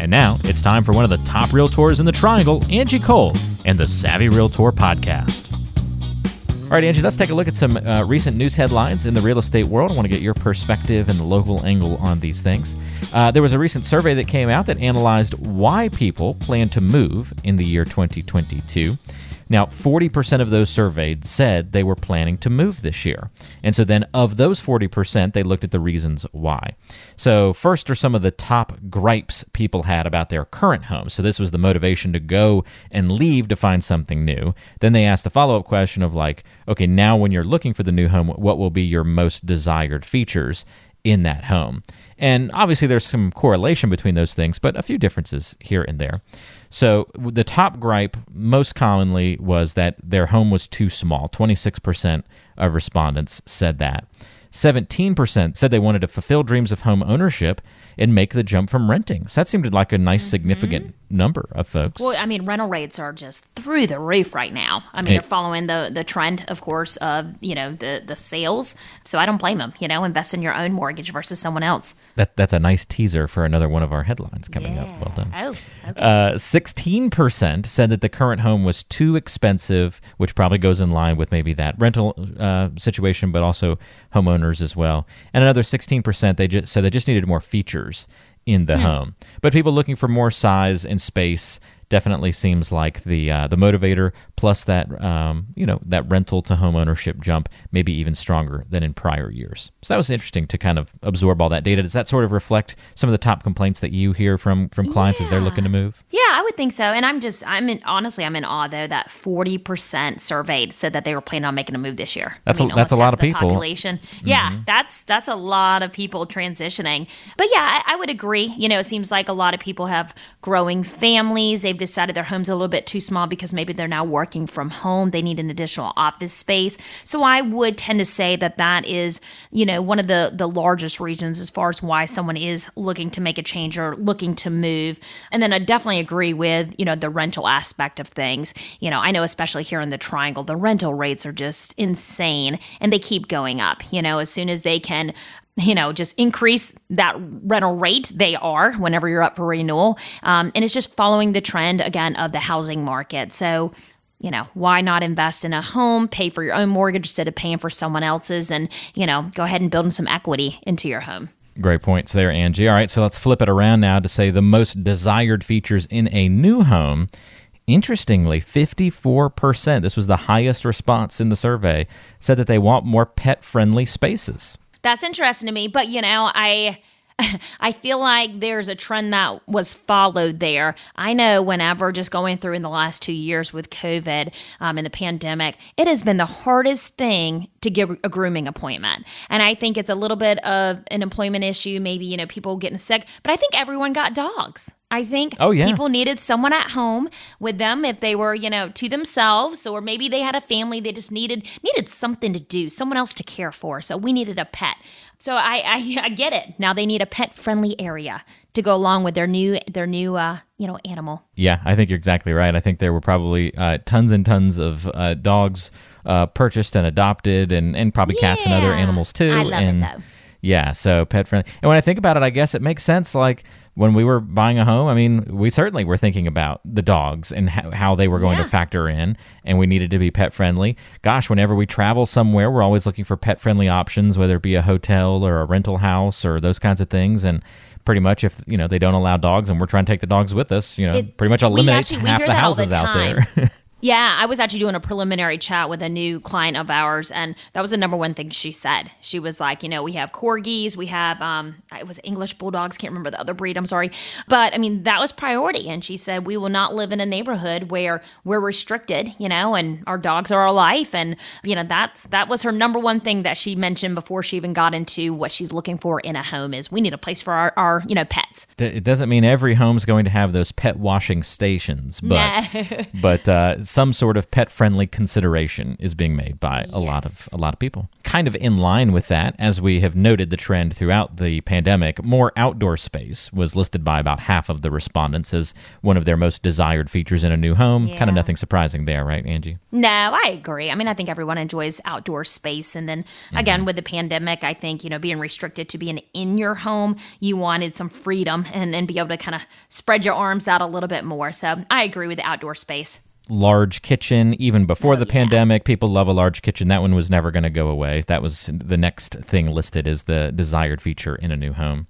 And now it's time for one of the top realtors in the triangle, Angie Cole, and the Savvy Realtor podcast. All right, Angie, let's take a look at some uh, recent news headlines in the real estate world. I want to get your perspective and the local angle on these things. Uh, there was a recent survey that came out that analyzed why people plan to move in the year 2022. Now, 40% of those surveyed said they were planning to move this year. And so then of those 40%, they looked at the reasons why. So, first are some of the top gripes people had about their current home. So, this was the motivation to go and leave to find something new. Then they asked a follow up question of, like, okay, now when you're looking for the new home, what will be your most desired features? in that home. And obviously, there's some correlation between those things, but a few differences here and there. So the top gripe most commonly was that their home was too small. 26% of respondents said that. 17% said they wanted to fulfill dreams of home ownership and make the jump from renting. So that seemed like a nice, mm-hmm. significant number of folks. Well, I mean, rental rates are just through the roof right now. I mean, it, they're following the the trend, of course, of you know the the sales. So I don't blame them. You know, invest in your own mortgage versus someone else. That that's a nice teaser for another one of our headlines coming yeah. up. Well done. Oh, okay. Sixteen percent said that the current home was too expensive, which probably goes in line with maybe that rental uh, situation, but also homeowners as well. And another sixteen percent they just said they just needed more features in the hmm. home. But people looking for more size and space definitely seems like the uh, the motivator plus that um, you know that rental to home ownership jump maybe even stronger than in prior years. So that was interesting to kind of absorb all that data. Does that sort of reflect some of the top complaints that you hear from from clients yeah. as they're looking to move? Yeah, I would think so. And I'm just I'm in honestly I'm in awe though that 40% surveyed said that they were planning on making a move this year. That's I mean, a, that's a lot of people. Population. Mm-hmm. Yeah, that's that's a lot of people transitioning. But yeah, I, I would agree. You know, it seems like a lot of people have growing families. They've they've decided their home's a little bit too small because maybe they're now working from home. They need an additional office space. So I would tend to say that that is, you know, one of the the largest reasons as far as why someone is looking to make a change or looking to move. And then I definitely agree with, you know, the rental aspect of things. You know, I know especially here in the triangle, the rental rates are just insane and they keep going up. You know, as soon as they can you know, just increase that rental rate. They are whenever you're up for renewal. Um, and it's just following the trend again of the housing market. So, you know, why not invest in a home, pay for your own mortgage instead of paying for someone else's, and, you know, go ahead and build some equity into your home. Great points there, Angie. All right, so let's flip it around now to say the most desired features in a new home. Interestingly, 54%, this was the highest response in the survey, said that they want more pet friendly spaces. That's interesting to me. But, you know, I. I feel like there's a trend that was followed there. I know whenever just going through in the last two years with COVID um, and the pandemic, it has been the hardest thing to get a grooming appointment. And I think it's a little bit of an employment issue, maybe, you know, people getting sick, but I think everyone got dogs. I think oh, yeah. people needed someone at home with them if they were, you know, to themselves or maybe they had a family they just needed needed something to do, someone else to care for. So we needed a pet. So I I, I get it. Now they need a pet friendly area to go along with their new their new uh, you know animal. Yeah, I think you're exactly right. I think there were probably uh, tons and tons of uh, dogs uh, purchased and adopted, and and probably yeah. cats and other animals too. I love and, it though. Yeah, so pet friendly. And when I think about it, I guess it makes sense. Like when we were buying a home, I mean, we certainly were thinking about the dogs and how, how they were going yeah. to factor in, and we needed to be pet friendly. Gosh, whenever we travel somewhere, we're always looking for pet friendly options, whether it be a hotel or a rental house or those kinds of things. And pretty much, if you know they don't allow dogs, and we're trying to take the dogs with us, you know, it, pretty much eliminates actually, half the houses the out there. Yeah, I was actually doing a preliminary chat with a new client of ours, and that was the number one thing she said. She was like, you know, we have corgis, we have um, it was English bulldogs, can't remember the other breed. I'm sorry, but I mean that was priority. And she said we will not live in a neighborhood where we're restricted, you know, and our dogs are our life, and you know that's that was her number one thing that she mentioned before she even got into what she's looking for in a home is we need a place for our, our you know pets. It doesn't mean every home's going to have those pet washing stations, but but. Uh, some sort of pet friendly consideration is being made by yes. a lot of a lot of people. Kind of in line with that, as we have noted the trend throughout the pandemic, more outdoor space was listed by about half of the respondents as one of their most desired features in a new home. Yeah. Kind of nothing surprising there, right, Angie? No, I agree. I mean, I think everyone enjoys outdoor space, and then again mm-hmm. with the pandemic, I think you know being restricted to being in your home, you wanted some freedom and and be able to kind of spread your arms out a little bit more. So I agree with the outdoor space large kitchen even before oh, the yeah. pandemic people love a large kitchen that one was never going to go away that was the next thing listed as the desired feature in a new home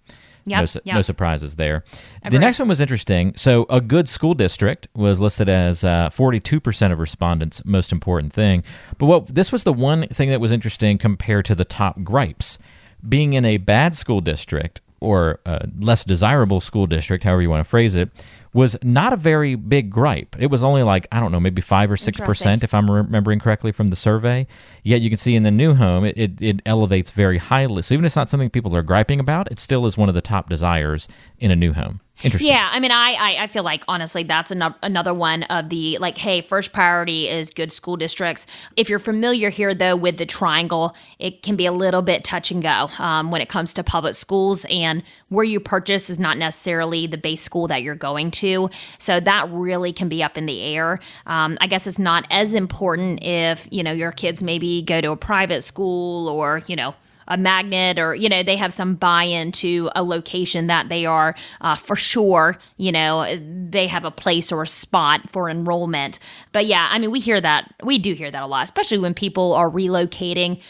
Yep, no, yep. no surprises there. The next one was interesting. So, a good school district was listed as uh, 42% of respondents' most important thing. But what this was the one thing that was interesting compared to the top gripes. Being in a bad school district or a less desirable school district, however you want to phrase it, was not a very big gripe. It was only like, I don't know, maybe 5 or 6%, if I'm remembering correctly from the survey. Yet you can see in the new home, it, it, it, elevates very highly. So even if it's not something people are griping about, it still is one of the top desires in a new home. Interesting. Yeah, I mean, I, I, I feel like honestly, that's an, another one of the like, hey, first priority is good school districts. If you're familiar here though with the triangle, it can be a little bit touch and go um, when it comes to public schools, and where you purchase is not necessarily the base school that you're going to. So that really can be up in the air. Um, I guess it's not as important if you know your kids maybe go to a private school or you know a magnet or you know they have some buy-in to a location that they are uh, for sure you know they have a place or a spot for enrollment. But yeah i mean we hear that we do hear that a lot especially when people are relocating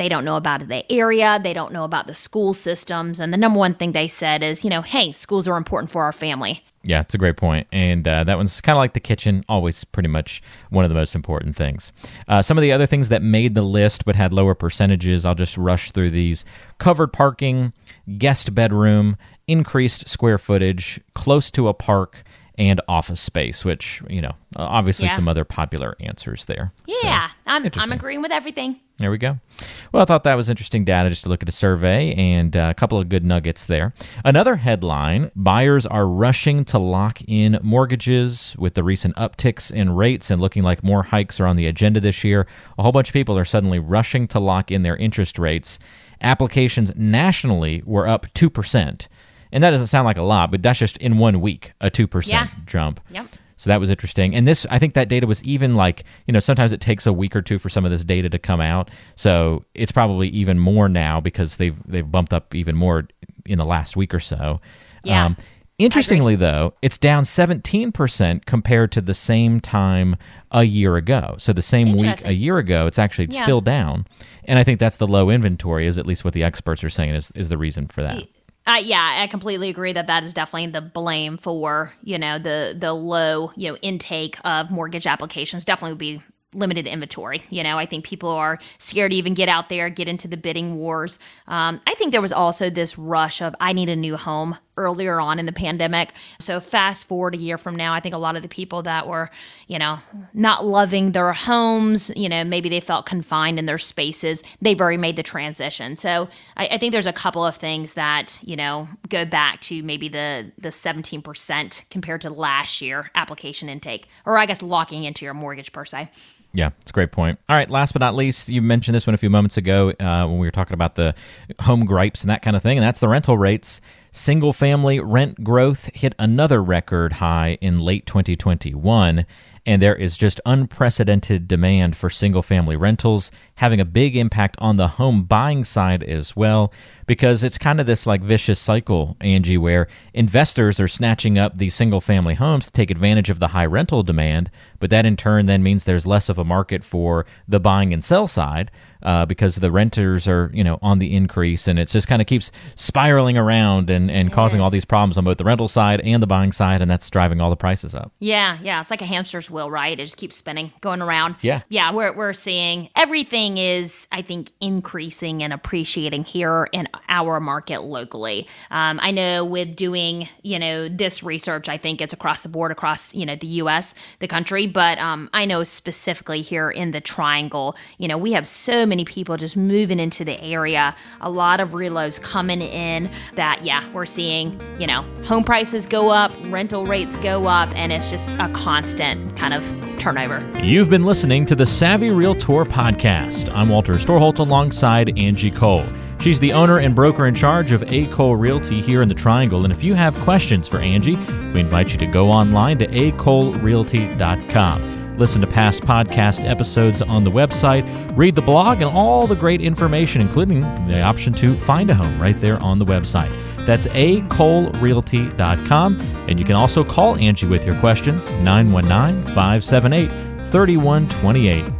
they don't know about the area they don't know about the school systems and the number one thing they said is you know hey schools are important for our family yeah, it's a great point. And uh, that one's kind of like the kitchen, always pretty much one of the most important things. Uh, some of the other things that made the list but had lower percentages, I'll just rush through these covered parking, guest bedroom, increased square footage, close to a park, and office space, which, you know, obviously yeah. some other popular answers there. Yeah, so, I'm, I'm agreeing with everything. There we go. Well, I thought that was interesting data just to look at a survey and uh, a couple of good nuggets there. Another headline buyers are rushing to lock in mortgages with the recent upticks in rates and looking like more hikes are on the agenda this year. A whole bunch of people are suddenly rushing to lock in their interest rates. Applications nationally were up 2%. And that doesn't sound like a lot, but that's just in one week, a 2% yeah. jump. Yep. So that was interesting. And this, I think that data was even like, you know, sometimes it takes a week or two for some of this data to come out. So it's probably even more now because they've they've bumped up even more in the last week or so. Yeah. Um, interestingly, though, it's down 17% compared to the same time a year ago. So the same week a year ago, it's actually yeah. still down. And I think that's the low inventory, is at least what the experts are saying is, is the reason for that. Uh, yeah, I completely agree that that is definitely the blame for you know the the low you know intake of mortgage applications. Definitely would be limited inventory. You know, I think people are scared to even get out there, get into the bidding wars. Um, I think there was also this rush of I need a new home earlier on in the pandemic. So fast forward a year from now, I think a lot of the people that were, you know, not loving their homes, you know, maybe they felt confined in their spaces, they've already made the transition. So I, I think there's a couple of things that, you know, go back to maybe the the 17% compared to last year application intake, or I guess locking into your mortgage per se. Yeah, it's a great point. All right, last but not least, you mentioned this one a few moments ago uh, when we were talking about the home gripes and that kind of thing, and that's the rental rates. Single family rent growth hit another record high in late 2021 and there is just unprecedented demand for single family rentals, having a big impact on the home buying side as well, because it's kind of this like vicious cycle, Angie, where investors are snatching up these single family homes to take advantage of the high rental demand, but that in turn then means there's less of a market for the buying and sell side. Uh, because the renters are, you know, on the increase, and it just kind of keeps spiraling around and, and causing all these problems on both the rental side and the buying side, and that's driving all the prices up. Yeah, yeah, it's like a hamster's hamster's wheel, right? It just keeps spinning, going around. Yeah. Yeah, we're, we're seeing everything is, I think, increasing and appreciating here in our market locally. Um, I know with doing, you know, this research, I think it's across the board, across, you know, the U.S., the country, but um, I know specifically here in the Triangle, you know, we have so many people just moving into the area, a lot of relos coming in that, yeah, we're seeing, you know, home prices go up, rental rates go up, and it's just a constant kind of turnover. You've been listening to the Savvy Realtor I'm Walter Storholt alongside Angie Cole. She's the owner and broker in charge of A. Cole Realty here in the Triangle. And if you have questions for Angie, we invite you to go online to acolerealty.com. Listen to past podcast episodes on the website, read the blog, and all the great information, including the option to find a home right there on the website. That's acolerealty.com. And you can also call Angie with your questions, 919 578 3128.